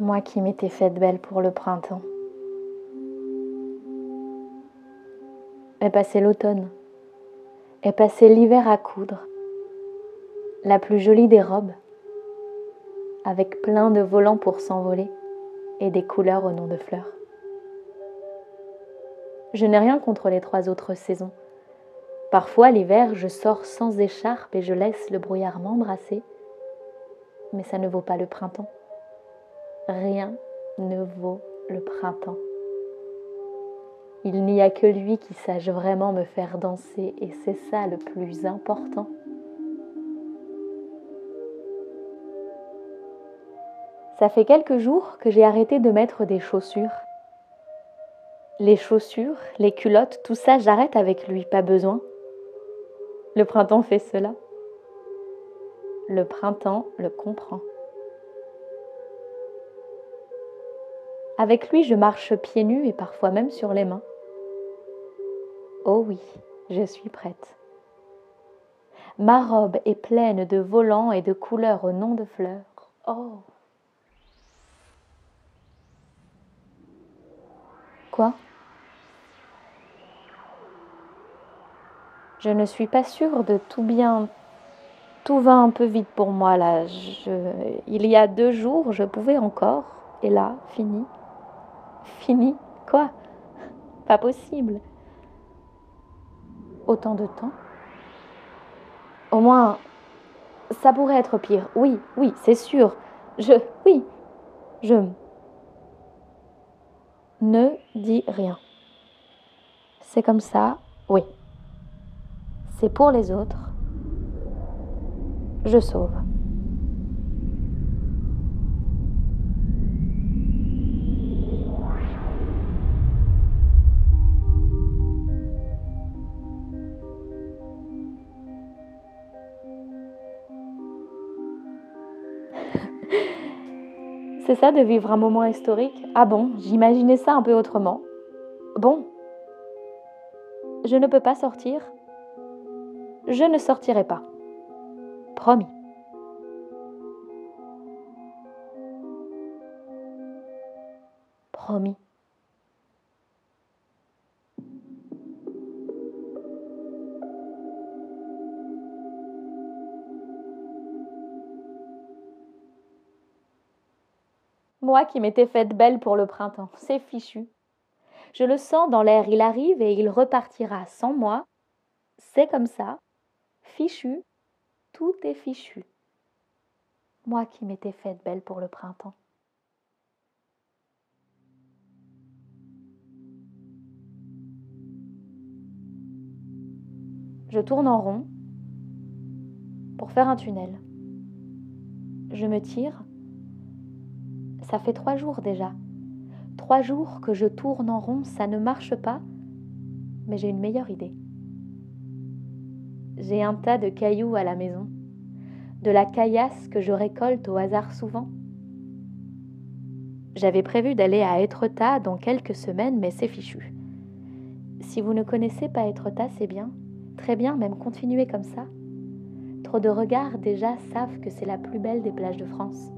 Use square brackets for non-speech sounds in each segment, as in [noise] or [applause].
moi qui m'étais faite belle pour le printemps. Est passé l'automne, est passé l'hiver à coudre, la plus jolie des robes, avec plein de volants pour s'envoler et des couleurs au nom de fleurs. Je n'ai rien contre les trois autres saisons. Parfois, l'hiver, je sors sans écharpe et je laisse le brouillard m'embrasser, mais ça ne vaut pas le printemps. Rien ne vaut le printemps. Il n'y a que lui qui sache vraiment me faire danser et c'est ça le plus important. Ça fait quelques jours que j'ai arrêté de mettre des chaussures. Les chaussures, les culottes, tout ça, j'arrête avec lui, pas besoin. Le printemps fait cela. Le printemps le comprend. Avec lui, je marche pieds nus et parfois même sur les mains. Oh oui, je suis prête. Ma robe est pleine de volants et de couleurs au nom de fleurs. Oh Quoi? Je ne suis pas sûre de tout bien. Tout va un peu vite pour moi là. Il y a deux jours, je pouvais encore. Et là, fini. Fini Quoi? Pas possible. Autant de temps? Au moins, ça pourrait être pire. Oui, oui, c'est sûr. Je... Oui. Je... Ne dis rien. C'est comme ça, oui. C'est pour les autres. Je sauve. C'est ça de vivre un moment historique? Ah bon, j'imaginais ça un peu autrement. Bon, je ne peux pas sortir. Je ne sortirai pas. Promis. Promis. Moi qui m'étais faite belle pour le printemps, c'est fichu. Je le sens dans l'air, il arrive et il repartira sans moi. C'est comme ça. Fichu, tout est fichu. Moi qui m'étais faite belle pour le printemps. Je tourne en rond pour faire un tunnel. Je me tire ça fait trois jours déjà. Trois jours que je tourne en rond, ça ne marche pas, mais j'ai une meilleure idée. J'ai un tas de cailloux à la maison, de la caillasse que je récolte au hasard souvent. J'avais prévu d'aller à Étretat dans quelques semaines, mais c'est fichu. Si vous ne connaissez pas Étretat, c'est bien, très bien, même continuer comme ça. Trop de regards déjà savent que c'est la plus belle des plages de France.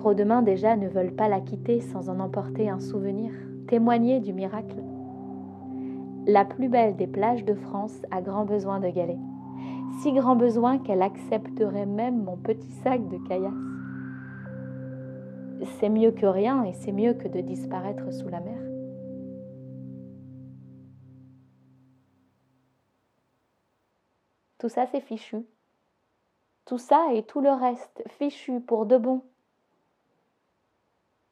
Trop de mains déjà ne veulent pas la quitter sans en emporter un souvenir, témoigner du miracle. La plus belle des plages de France a grand besoin de galets, si grand besoin qu'elle accepterait même mon petit sac de caillasse. C'est mieux que rien et c'est mieux que de disparaître sous la mer. Tout ça, c'est fichu. Tout ça et tout le reste, fichu pour de bon,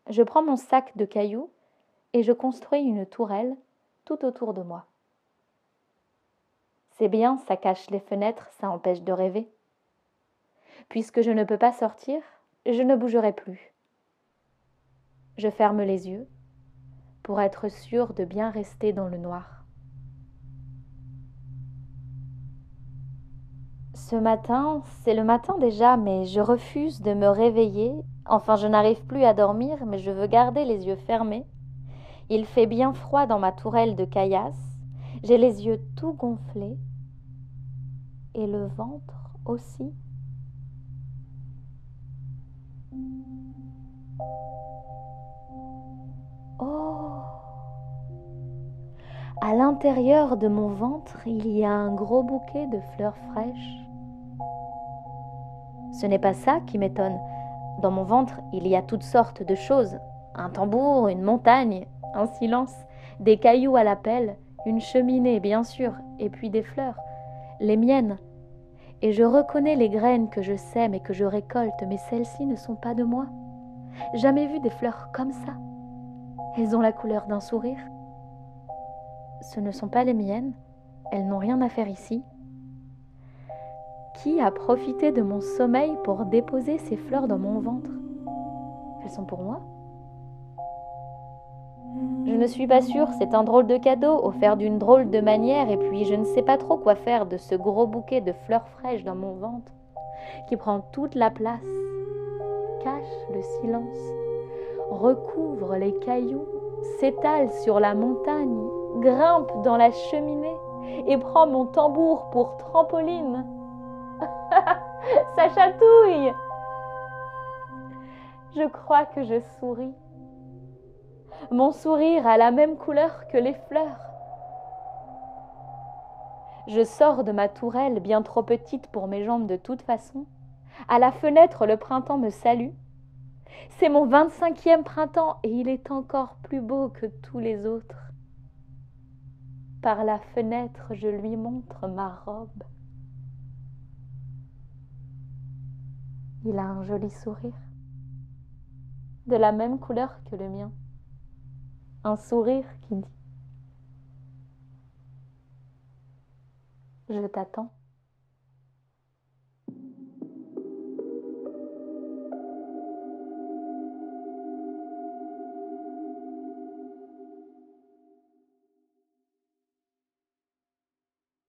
je prends mon sac de cailloux et je construis une tourelle tout autour de moi. C'est bien, ça cache les fenêtres, ça empêche de rêver. Puisque je ne peux pas sortir, je ne bougerai plus. Je ferme les yeux pour être sûr de bien rester dans le noir. Ce matin, c'est le matin déjà, mais je refuse de me réveiller Enfin, je n'arrive plus à dormir, mais je veux garder les yeux fermés. Il fait bien froid dans ma tourelle de caillasse. J'ai les yeux tout gonflés. Et le ventre aussi. Oh À l'intérieur de mon ventre, il y a un gros bouquet de fleurs fraîches. Ce n'est pas ça qui m'étonne. Dans mon ventre, il y a toutes sortes de choses. Un tambour, une montagne, un silence, des cailloux à la pelle, une cheminée, bien sûr, et puis des fleurs, les miennes. Et je reconnais les graines que je sème et que je récolte, mais celles-ci ne sont pas de moi. Jamais vu des fleurs comme ça. Elles ont la couleur d'un sourire. Ce ne sont pas les miennes, elles n'ont rien à faire ici. Qui a profité de mon sommeil pour déposer ces fleurs dans mon ventre Elles sont pour moi Je ne suis pas sûre, c'est un drôle de cadeau, offert d'une drôle de manière, et puis je ne sais pas trop quoi faire de ce gros bouquet de fleurs fraîches dans mon ventre, qui prend toute la place, cache le silence, recouvre les cailloux, s'étale sur la montagne, grimpe dans la cheminée et prend mon tambour pour trampoline. [laughs] Ça chatouille. Je crois que je souris. Mon sourire a la même couleur que les fleurs. Je sors de ma tourelle bien trop petite pour mes jambes de toute façon. À la fenêtre, le printemps me salue. C'est mon vingt-cinquième printemps et il est encore plus beau que tous les autres. Par la fenêtre, je lui montre ma robe. Il a un joli sourire, de la même couleur que le mien. Un sourire qui dit ⁇ Je t'attends ⁇